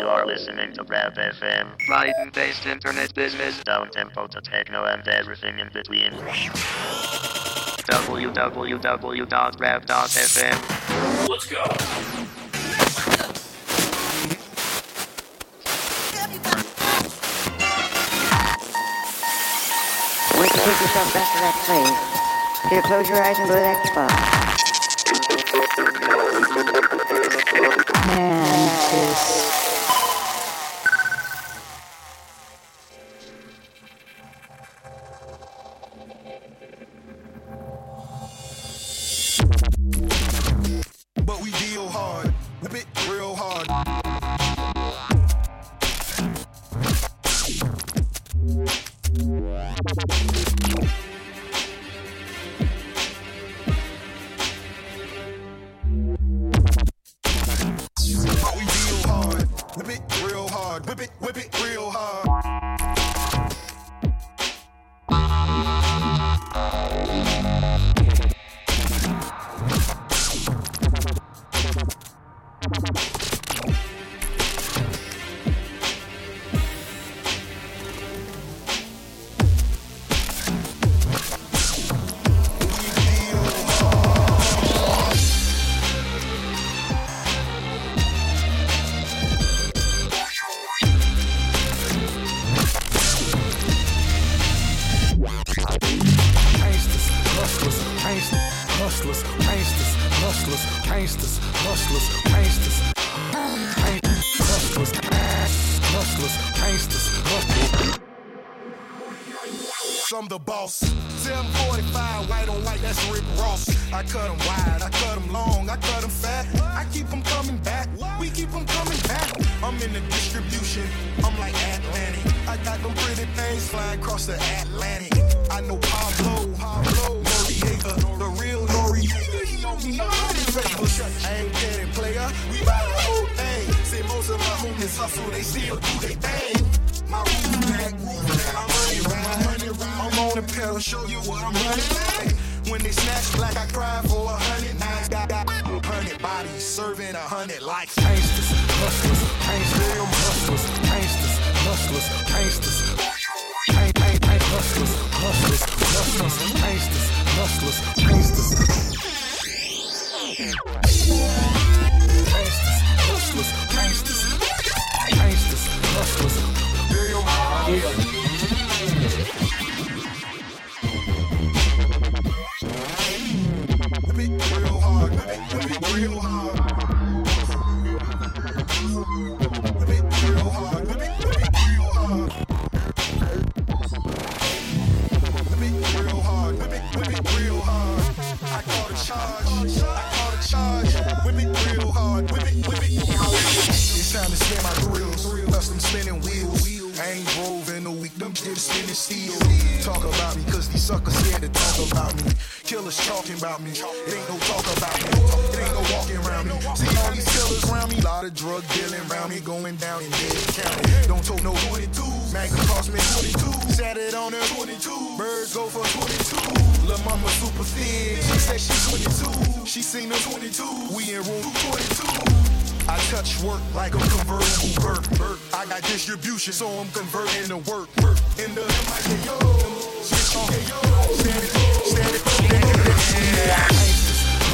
You are listening to BRAP FM. Brighton based internet business. Down tempo to techno and everything in between. www.grab.fm. Let's go. Once you take yourself back to that place, you close your eyes and go to that spot. I got distribution, so I'm converting to work. Work in the mic, yo. Stand it, stand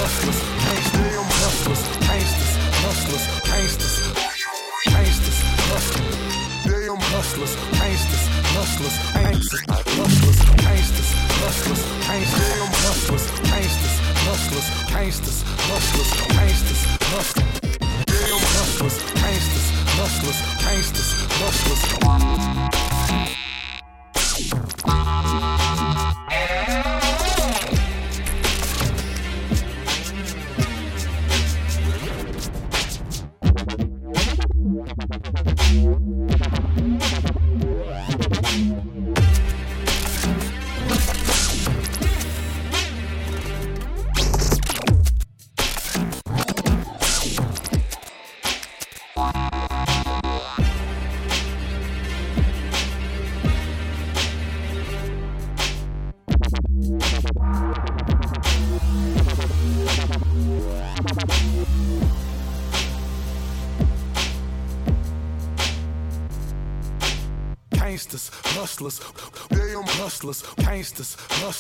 hustlers, gangsters, hustlers, gangsters, hustlers, hustlers. Hustlers, hustlers, hustlers, hustlers, hustlers, gangsters, hustlers, gangsters, hustlers, gangsters, hustlers.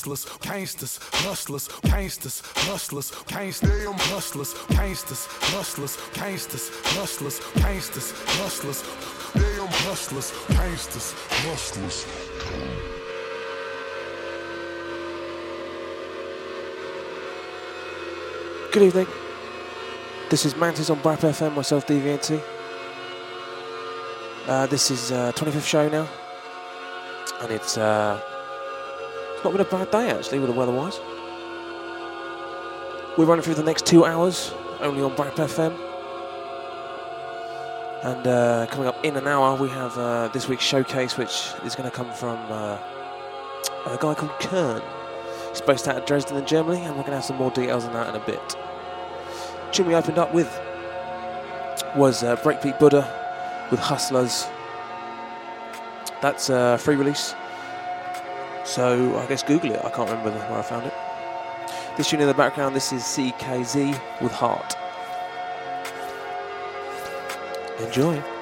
Hustlers, gangsters, hustlers, gangsters, hustlers, gangsters, damn hustlers, gangsters, hustlers, gangsters, hustlers, gangsters, hustlers, damn hustlers, gangsters, hustlers. Good evening. This is Mantis on BRAP FM, myself DVNT. Uh, this is uh, 25th show now, and it's uh, not been a bad day actually with the weather-wise. We're running through the next two hours only on BRAP FM, and uh, coming up in an hour we have uh, this week's showcase, which is going to come from uh, a guy called Kern. He's based out of Dresden in Germany, and we're going to have some more details on that in a bit tune we opened up with was uh, Breakbeat Buddha with Hustlers. That's a free release. So I guess Google it. I can't remember where I found it. This tune in the background, this is CKZ with Heart. Enjoy.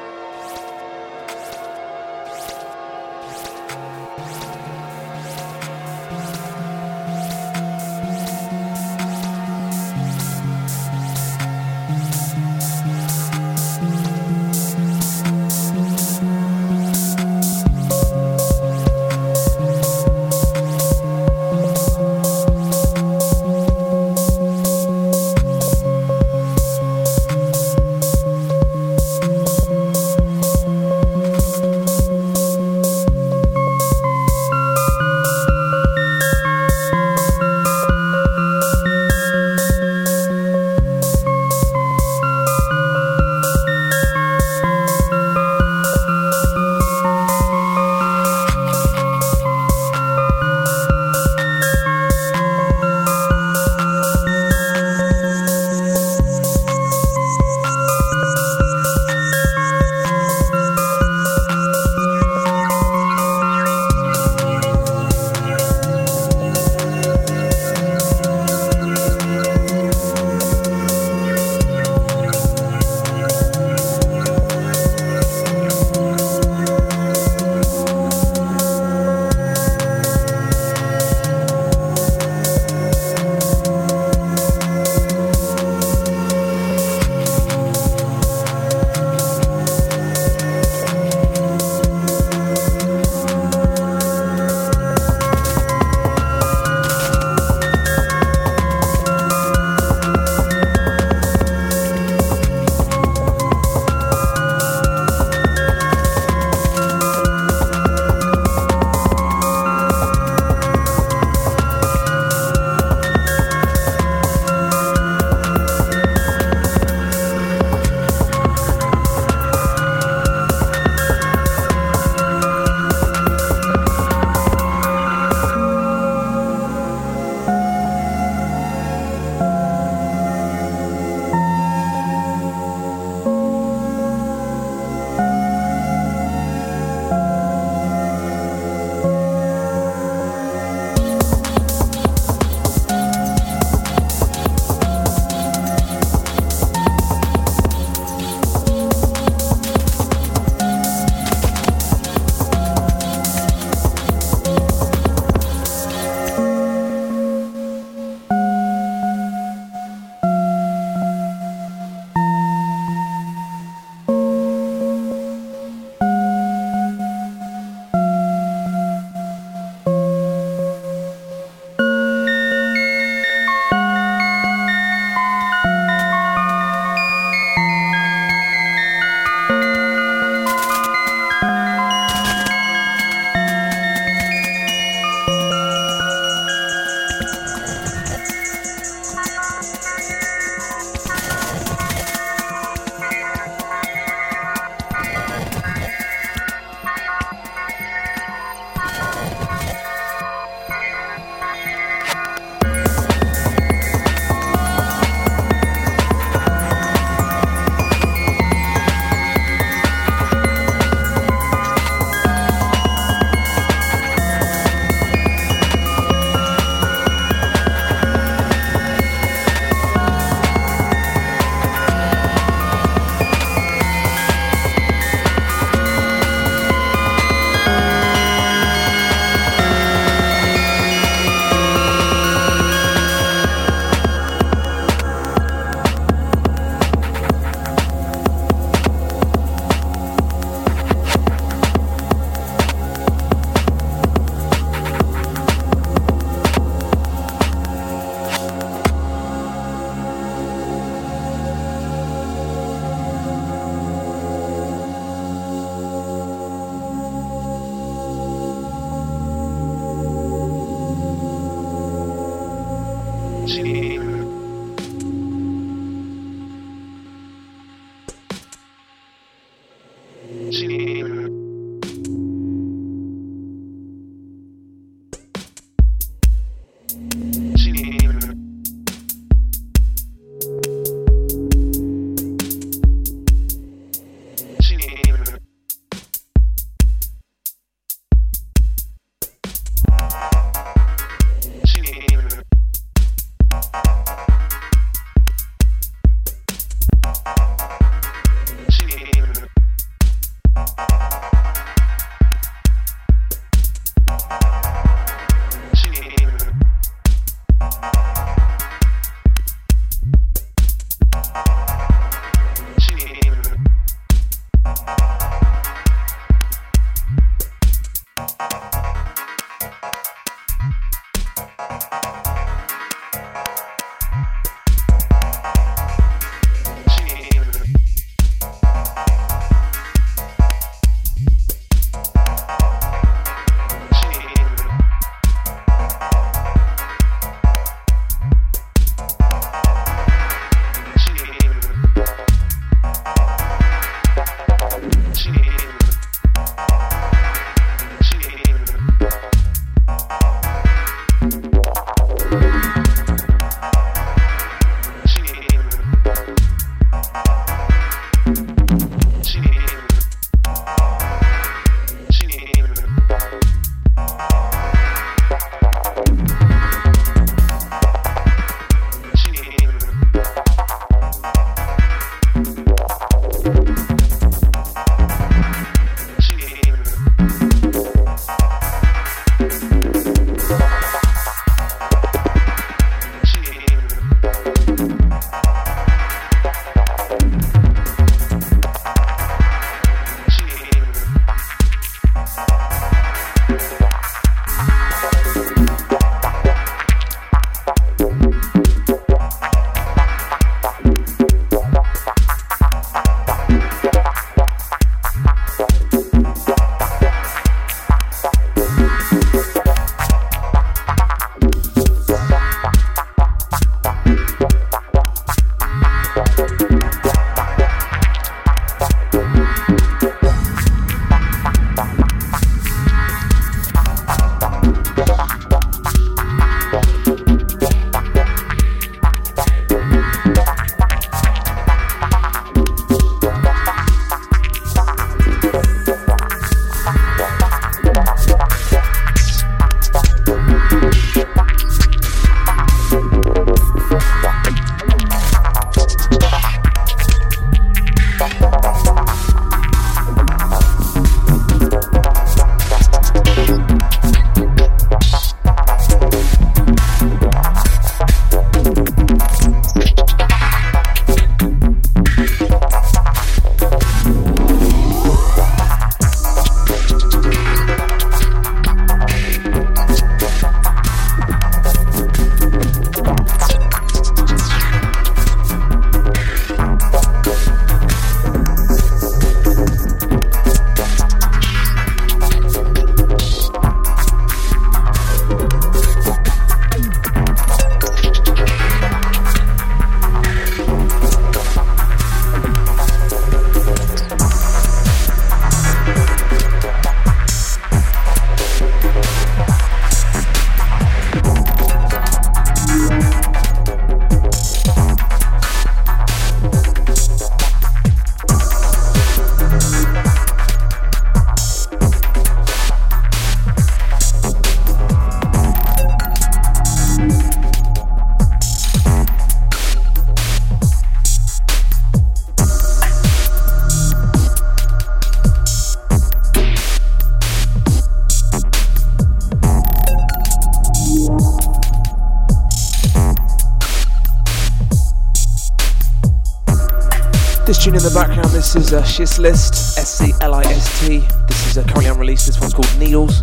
This tune in the background, this is uh, Shiz List, S C L I S T. This is uh, currently unreleased. This one's called Needles.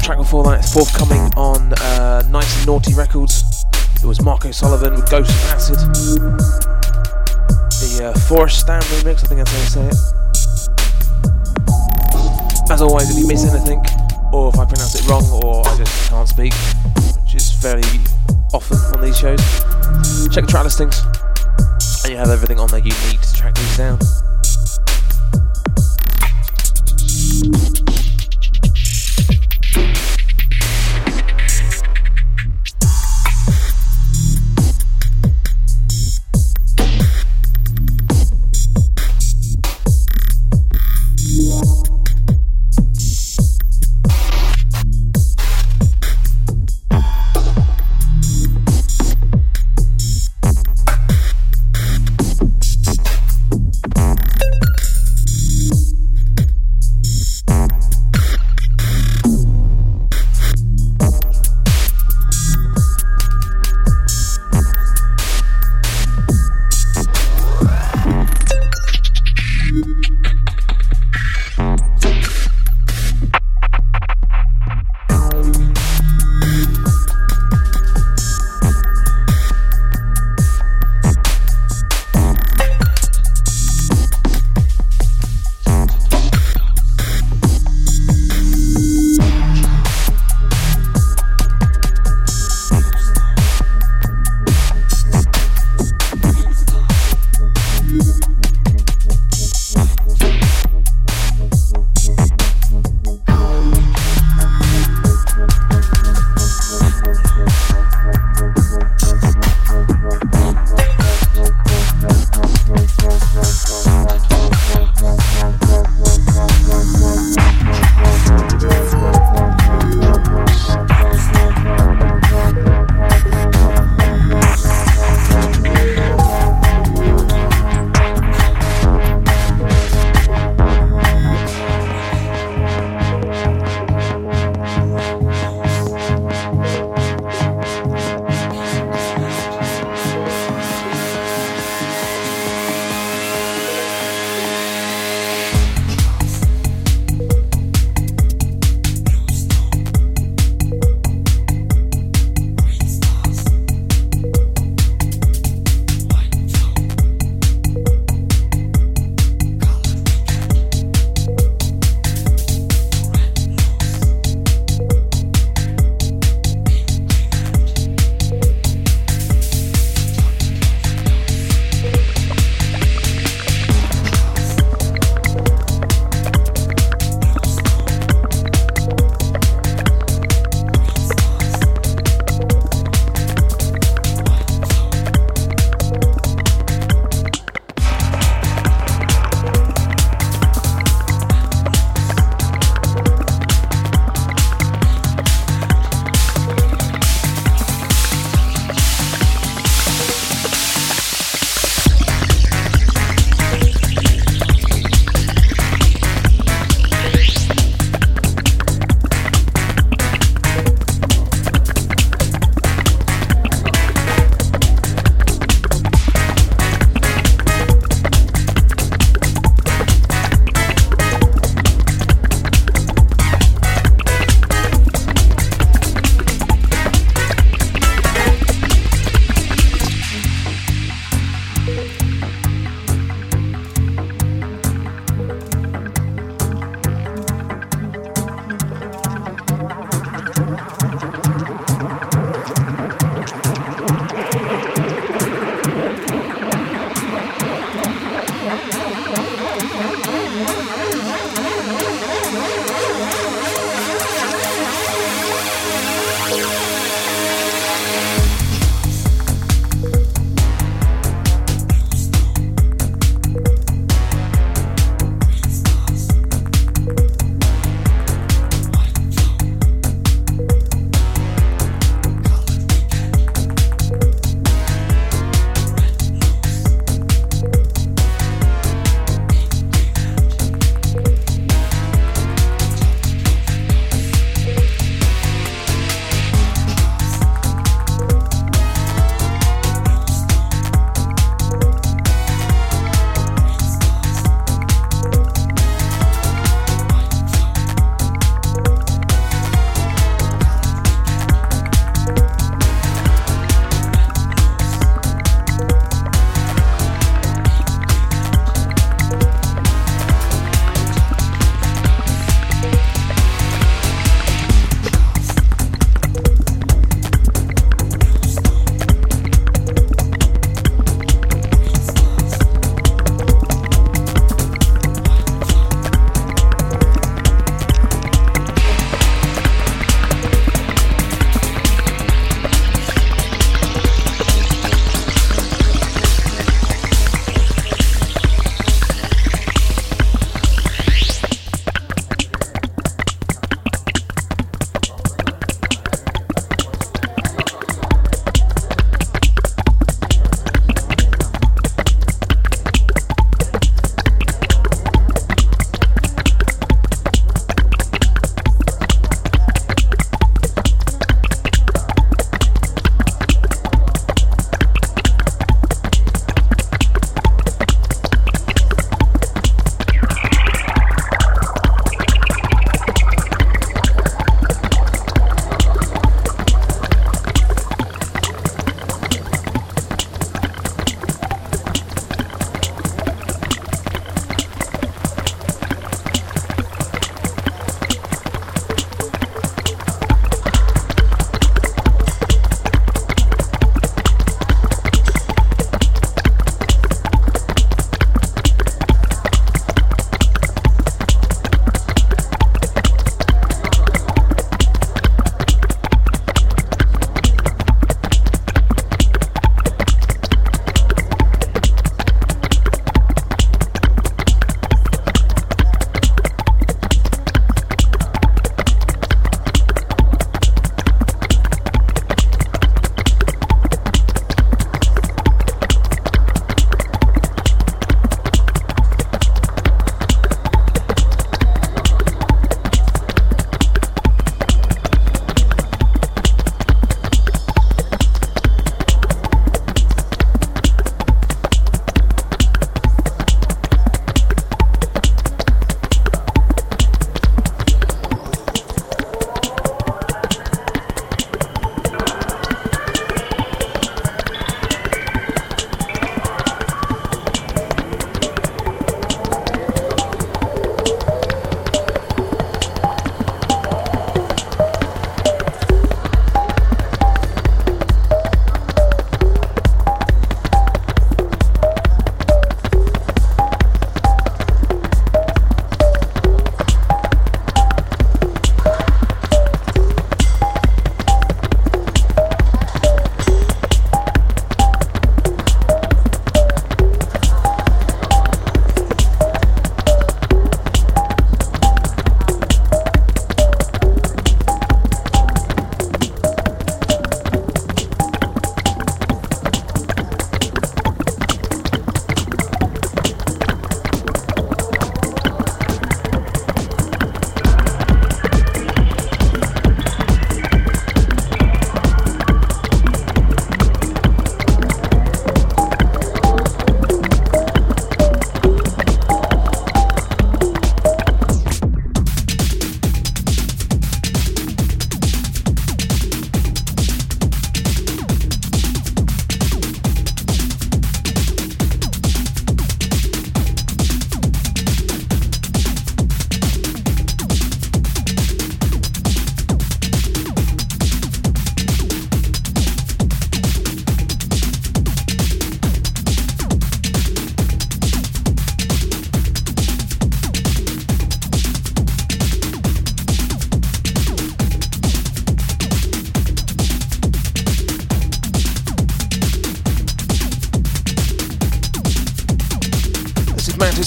Track before that is forthcoming on uh, Nice and Naughty Records. It was Marco Sullivan with Ghost of Acid. The uh, Forest Stam remix, I think that's how you say it. As always, if you miss anything, or if I pronounce it wrong, or I just can't speak, which is fairly often on these shows, check the track listings, and you have everything on there you need to track these down.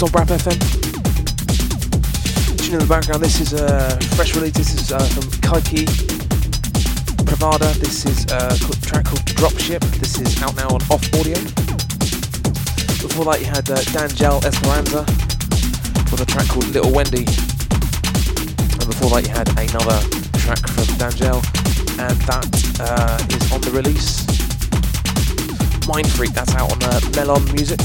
On BRAP FM. Tune in the background, this is a fresh release. This is uh, from Kaiki Pravada. This is a track called Dropship. This is out now on Off Audio. Before that, you had uh, Danjel Esperanza with a track called Little Wendy. And before that, you had another track from Danjel, and that uh, is on the release Mind Freak. That's out on uh, Melon Music.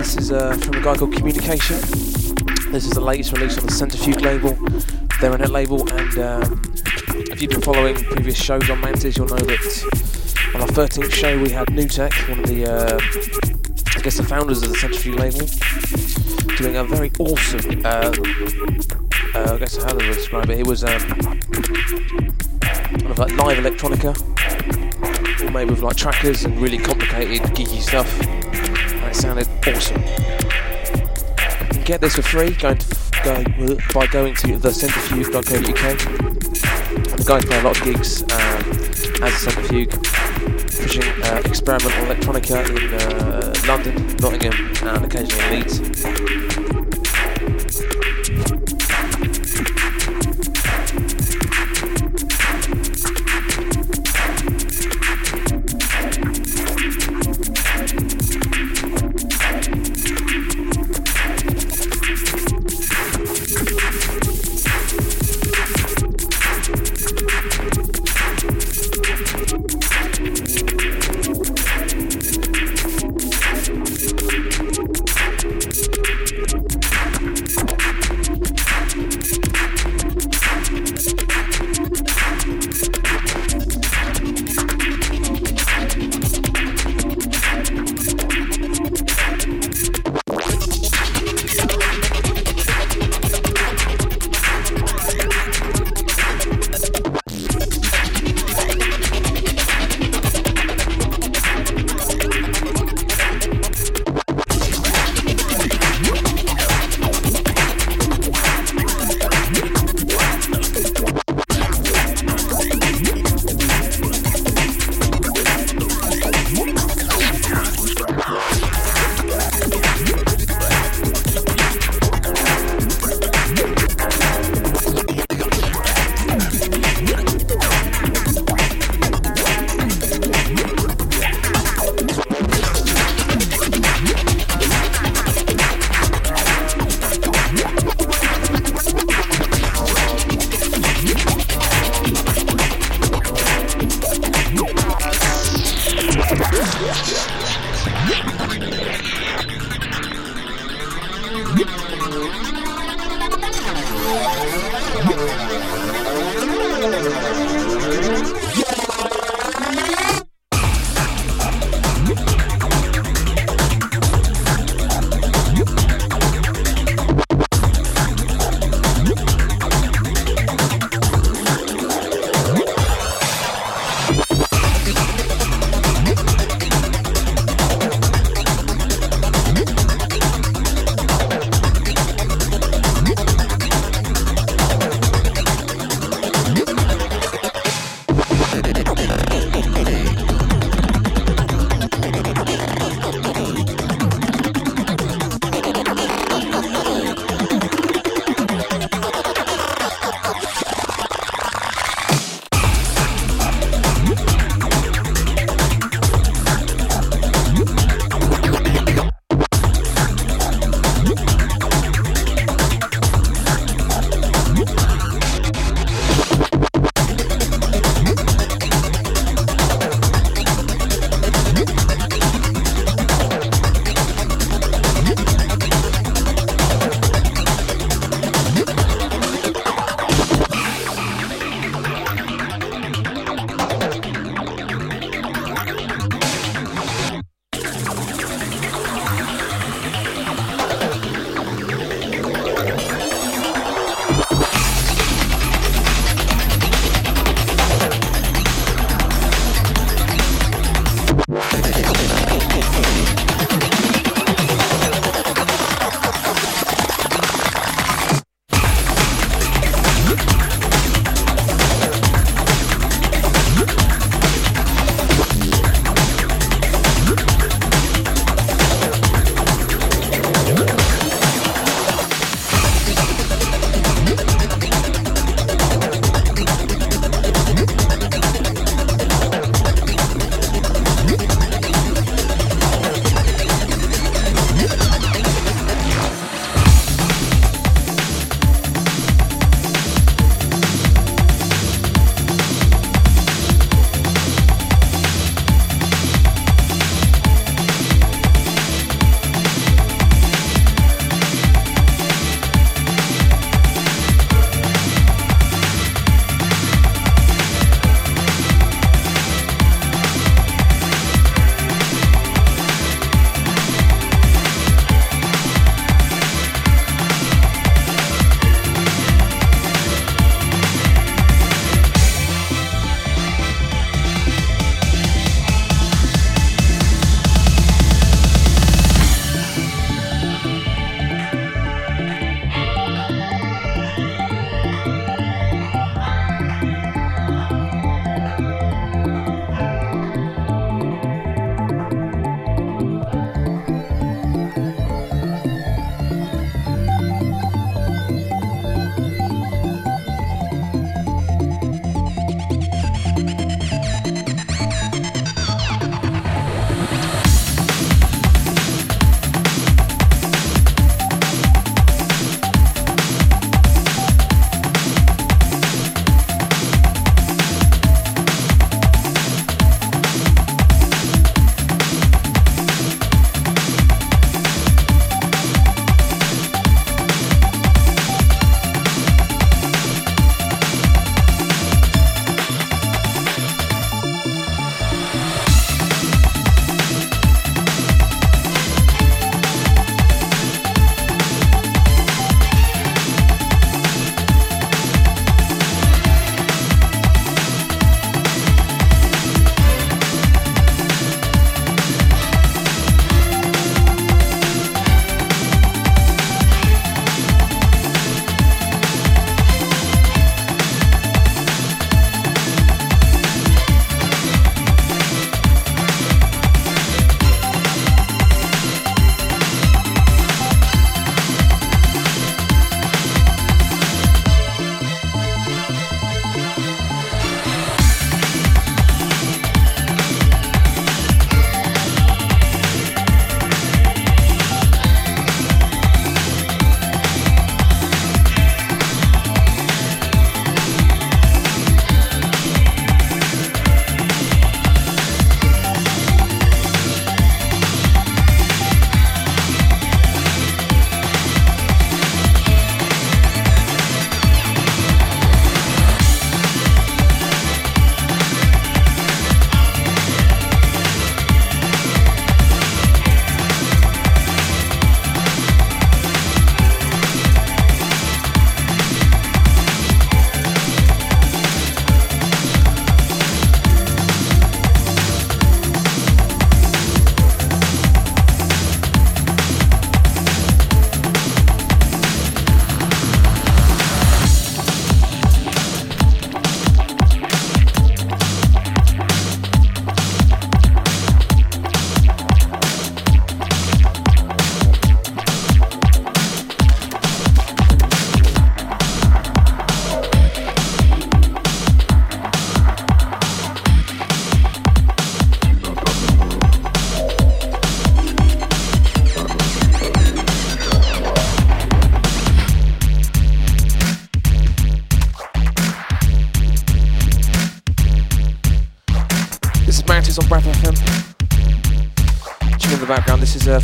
This is uh, from a guy called Communication. This is the latest release on the Centrifuge label. They're an net label, and um, if you've been following previous shows on Mantis, you'll know that On our 13th show, we had Newtek, one of the, uh, I guess, the founders of the Centrifuge label, doing a very awesome, uh, uh, I guess how I describe it? It was um, kind of like live electronica, all made with like trackers and really complicated, geeky stuff. And it sounded awesome. You can get this for free going to, go, by going to thecentrifuge.co.uk. The guys play a lot of gigs um, as a centrifuge, pushing uh, experimental electronica in uh, London, Nottingham, and occasionally Leeds.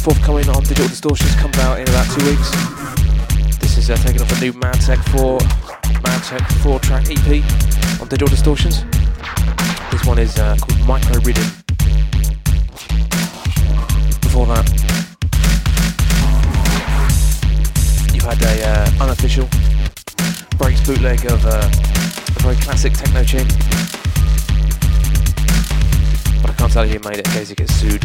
Forthcoming on Digital Distortions. Comes out in about two weeks. This is uh, taking off a new Madtech 4 Madtech 4 track EP on Digital Distortions. This one is uh, called Micro Riddim. Before that, you had a uh, unofficial breaks bootleg of uh, a very classic techno tune. But I can't tell you who made it in case he gets sued.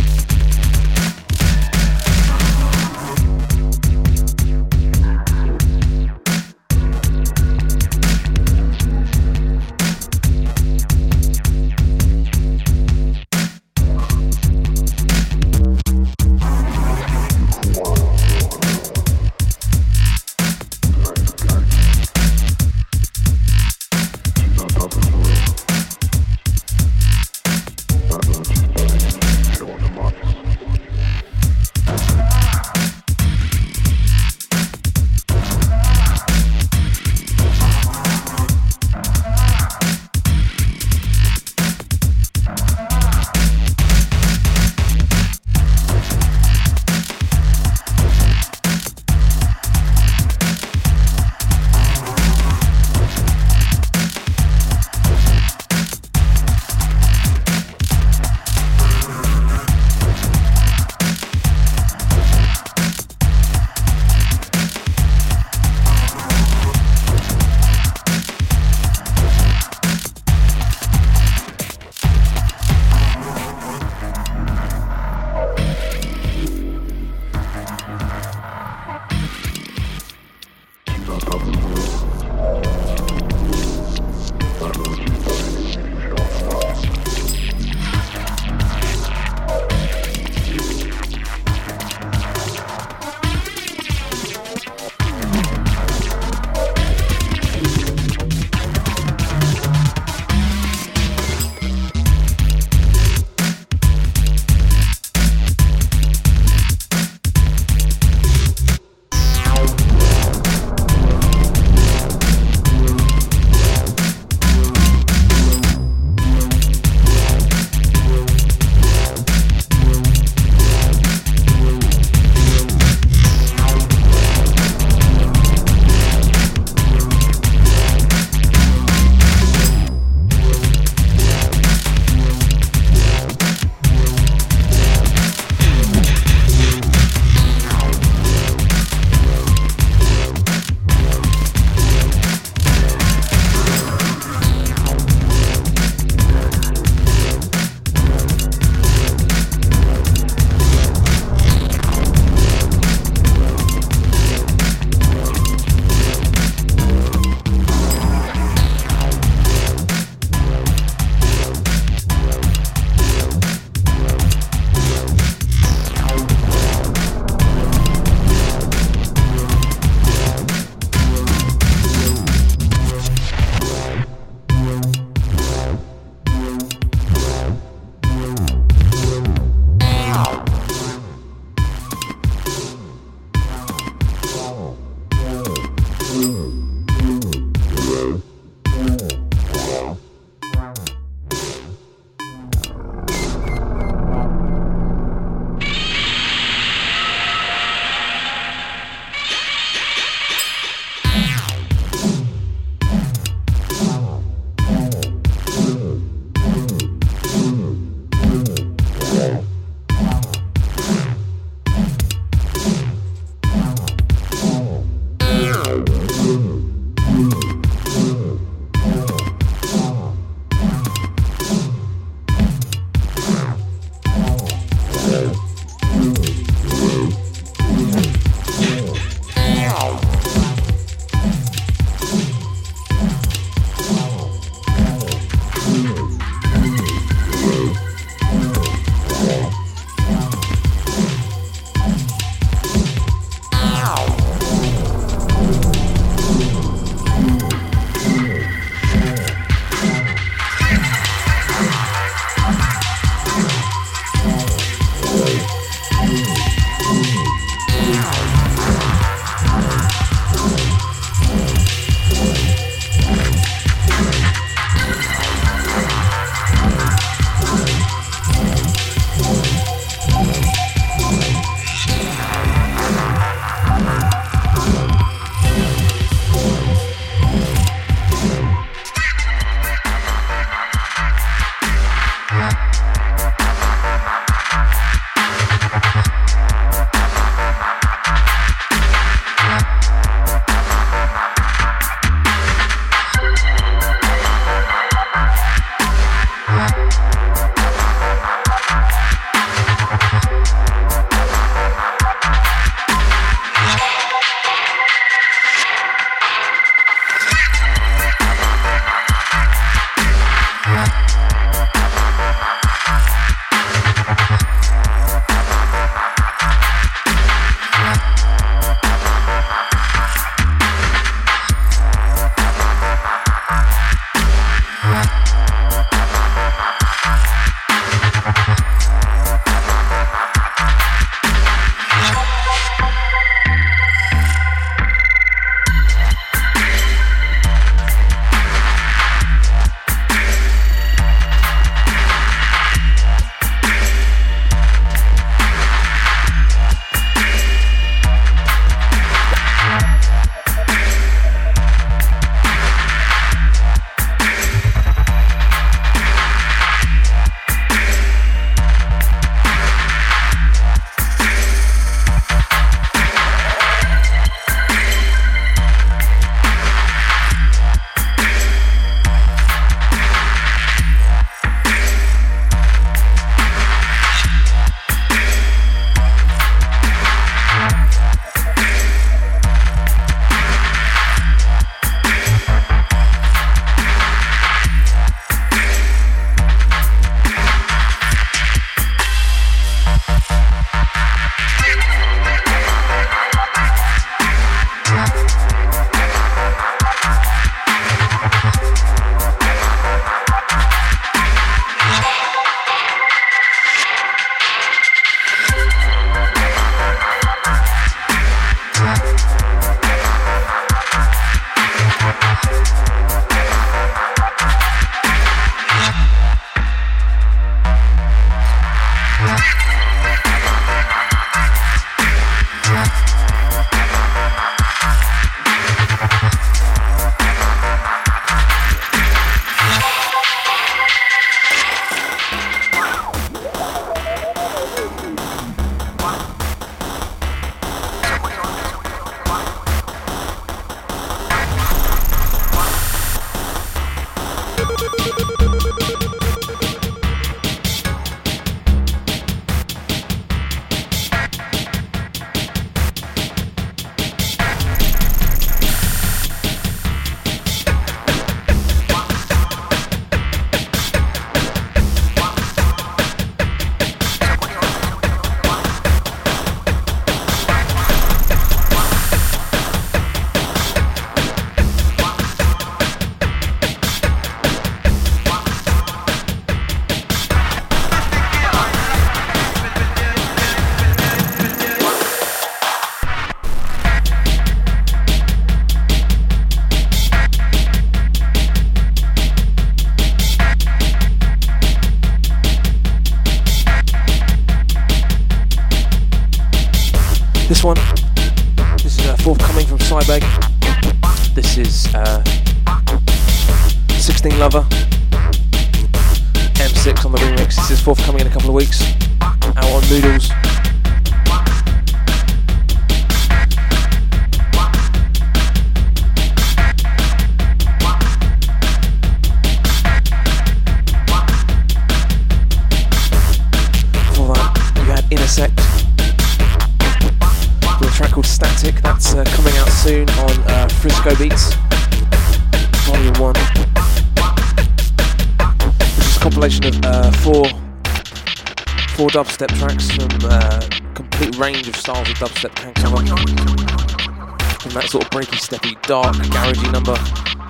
dark, garagey number.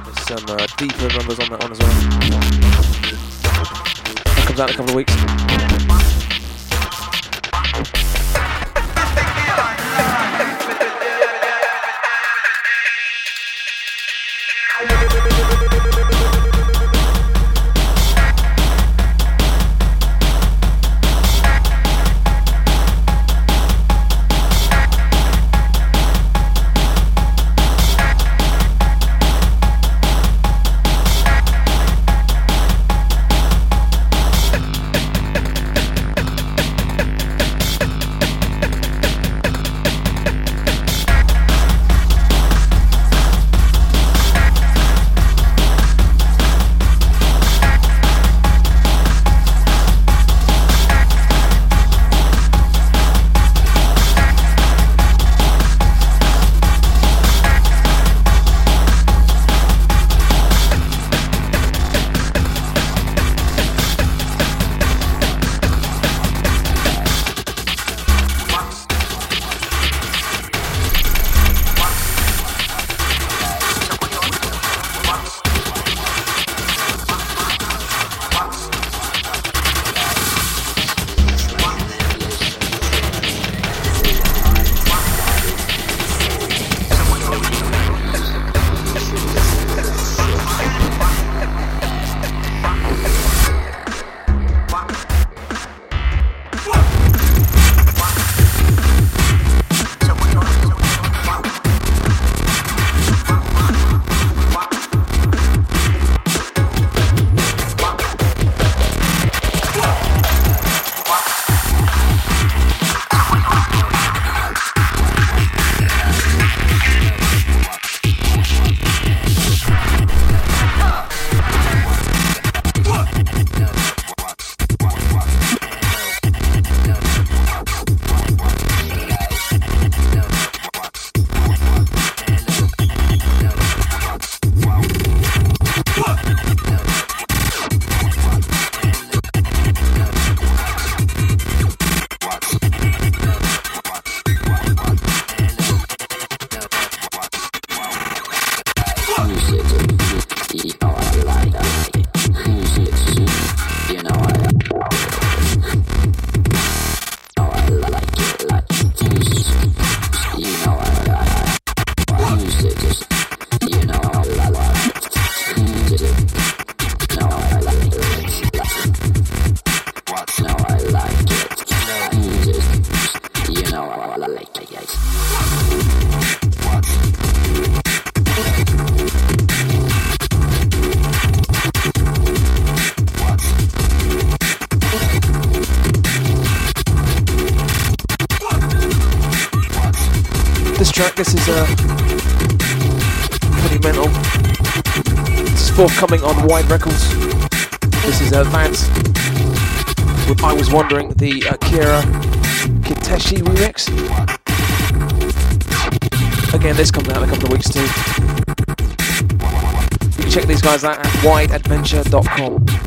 There's some uh, deeper numbers on that one as well. That comes out in a couple of weeks. Wondering, the Akira Kiteshi remix. Again, this comes out in a couple of weeks too. You can check these guys out at wideadventure.com.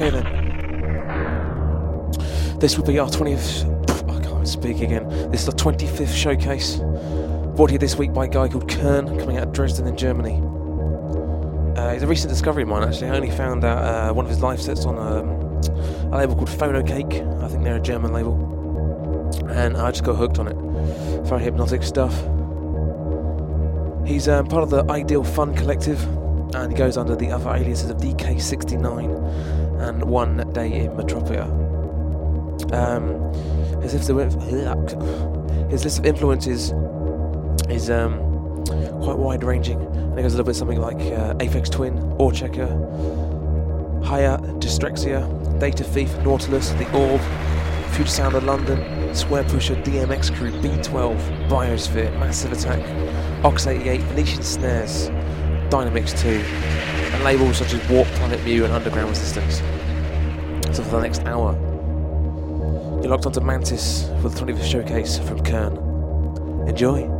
Okay then. This will be our 20th. I can't speak again. This is our 25th showcase. Brought here this week by a guy called Kern, coming out of Dresden in Germany. Uh, he's a recent discovery of mine actually. I only found out uh, one of his live sets on um, a label called Phono Cake. I think they're a German label. And I just got hooked on it. Very hypnotic stuff. He's um, part of the Ideal Fun Collective, and he goes under the other aliases of DK69 and One Day in Metropia. Um, his list of his list of influences is um, quite wide ranging, and it goes a little bit something like uh, Aphex Twin, Autechre, Haya, Dystrexia, Data Thief, Nautilus, The Orb, Future Sound of London, Square Pusher, DMX Crew, B12, Biosphere, Massive Attack, Ox88, Venetian Snares, Dynamix 2, and labels such as Warp, Planet Mu, and Underground Resistance. So for the next hour, you're locked onto Mantis for the 25th showcase from Kern. Enjoy.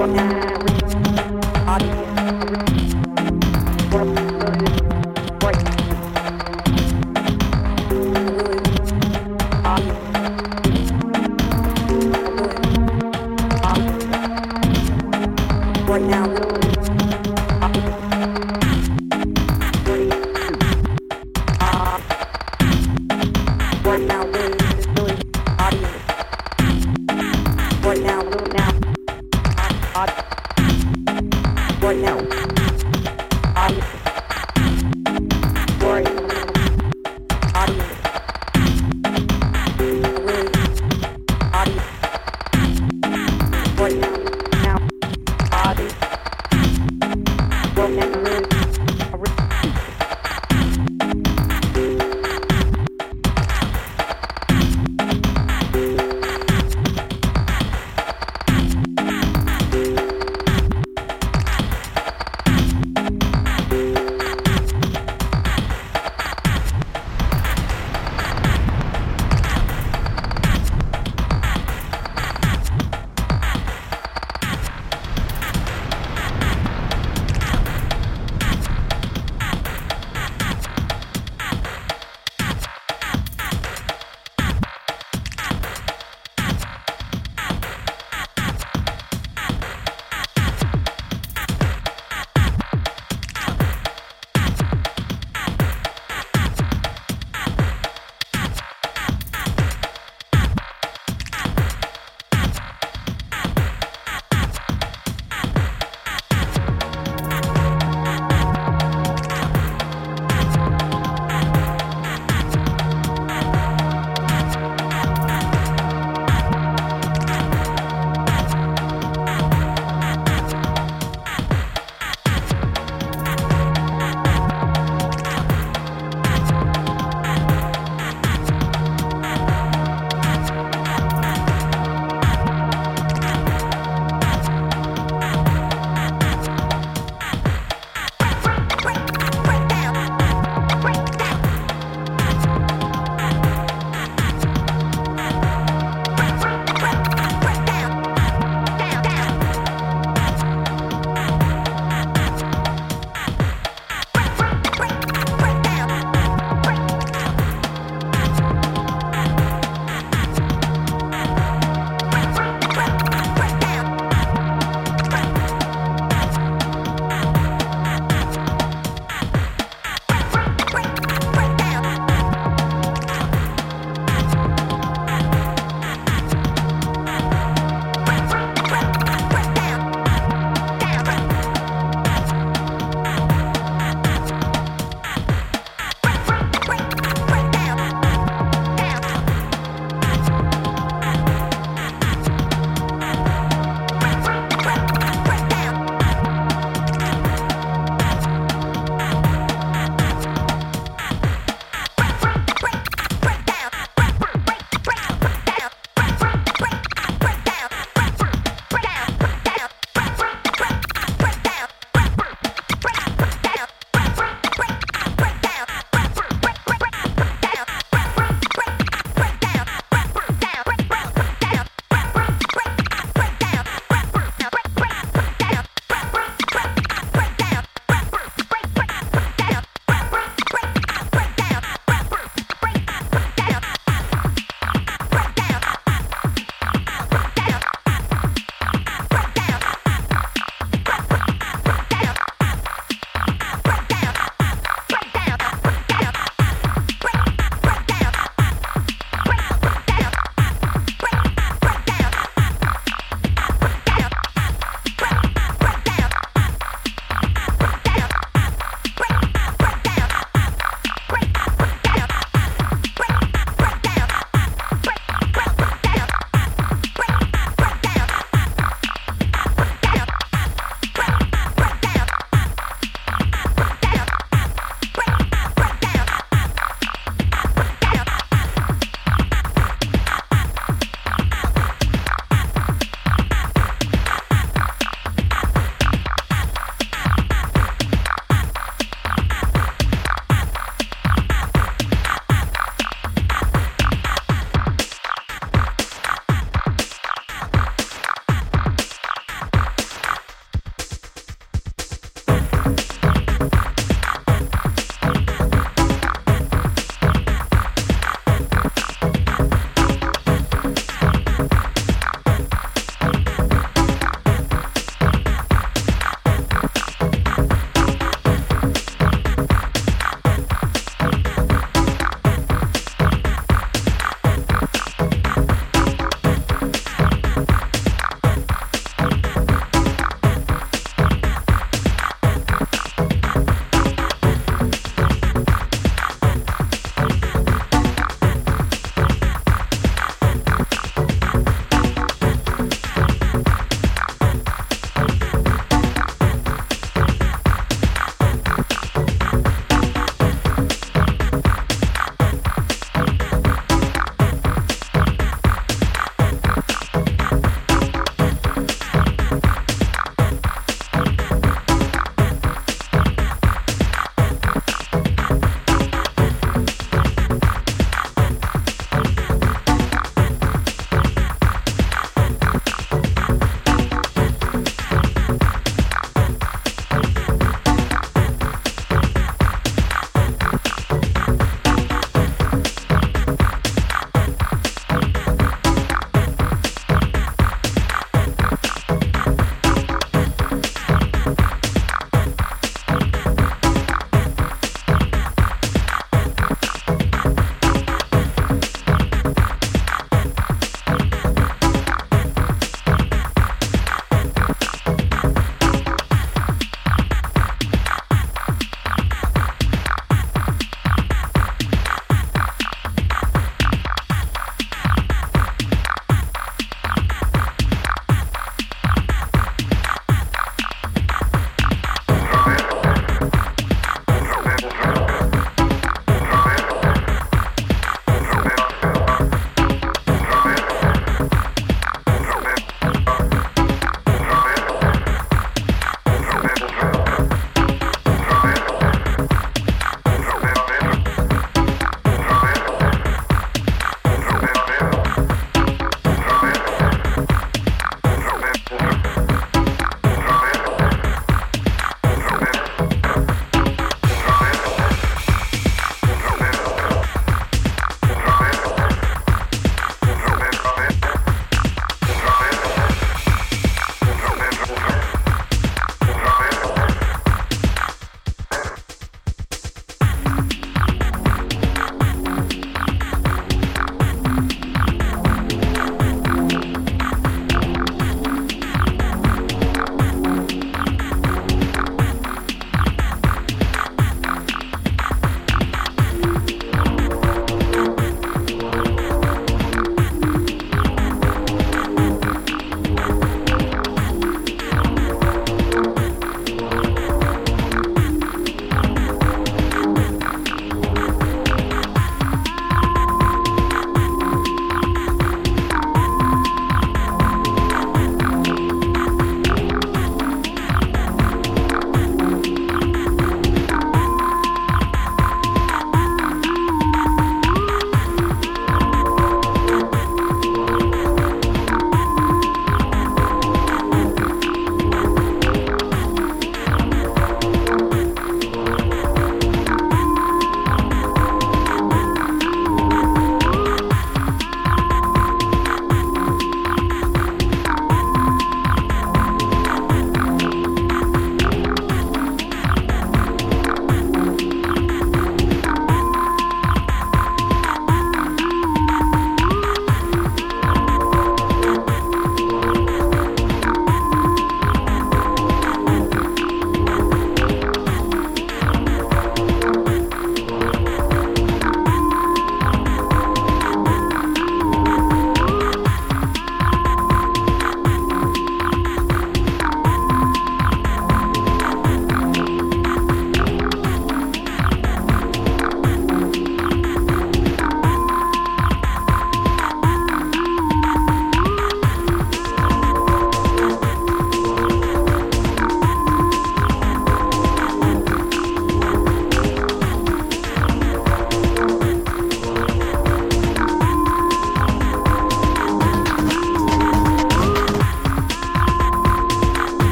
Audio.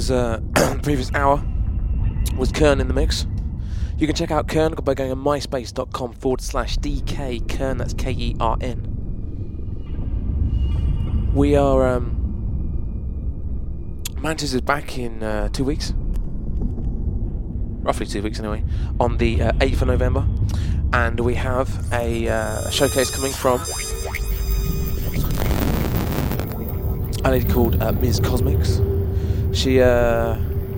Was uh, previous hour. Was Kern in the mix? You can check out Kern by going to myspace.com forward slash DK Kern. That's K E R N. We are. Um, Mantis is back in uh, two weeks. Roughly two weeks anyway. On the uh, 8th of November. And we have a uh, showcase coming from a lady called uh, Ms. Cosmics. She uh,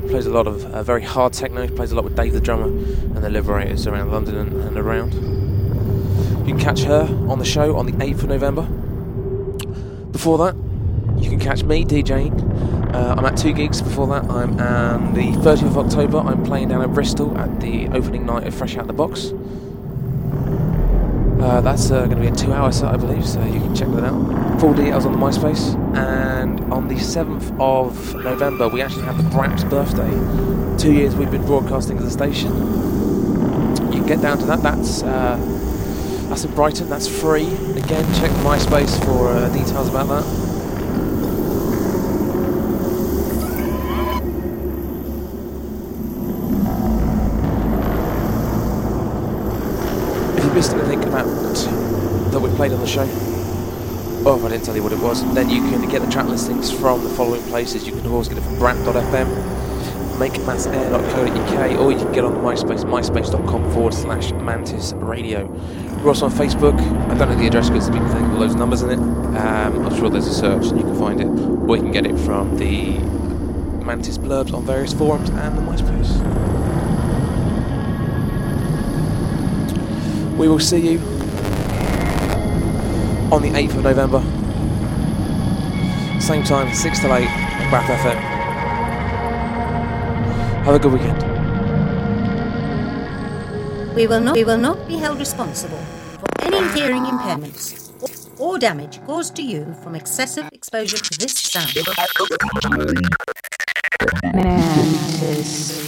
plays a lot of uh, very hard techno. She plays a lot with Dave the drummer and the Liberators around London and, and around. You can catch her on the show on the 8th of November. Before that, you can catch me DJing. Uh, I'm at two gigs before that. I'm on the 30th of October. I'm playing down at Bristol at the opening night of Fresh Out the Box. Uh, that's uh, going to be a two-hour set, I believe, so you can check that out. Full details on the MySpace. On the 7th of November, we actually have the Braps birthday. Two years we've been broadcasting at the station. You can get down to that. That's uh, that's in Brighton. That's free. Again, check MySpace for uh, details about that. If you missed anything about that we played on the show, if I didn't tell you what it was, then you can get the track listings from the following places. You can always get it from brant.fm, makemassair.co.uk, or you can get on the MySpace, myspace.com forward slash mantis radio. We're also on Facebook. I don't know the address because there's been loads of numbers in it. Um, I'm sure there's a search and you can find it, or you can get it from the Mantis blurbs on various forums and the MySpace. We will see you on the 8th of November. Same time, 6 to 8, BRAP FM. Have a good weekend. We will not we will not be held responsible for any hearing impairments or damage caused to you from excessive exposure to this sound. Mantis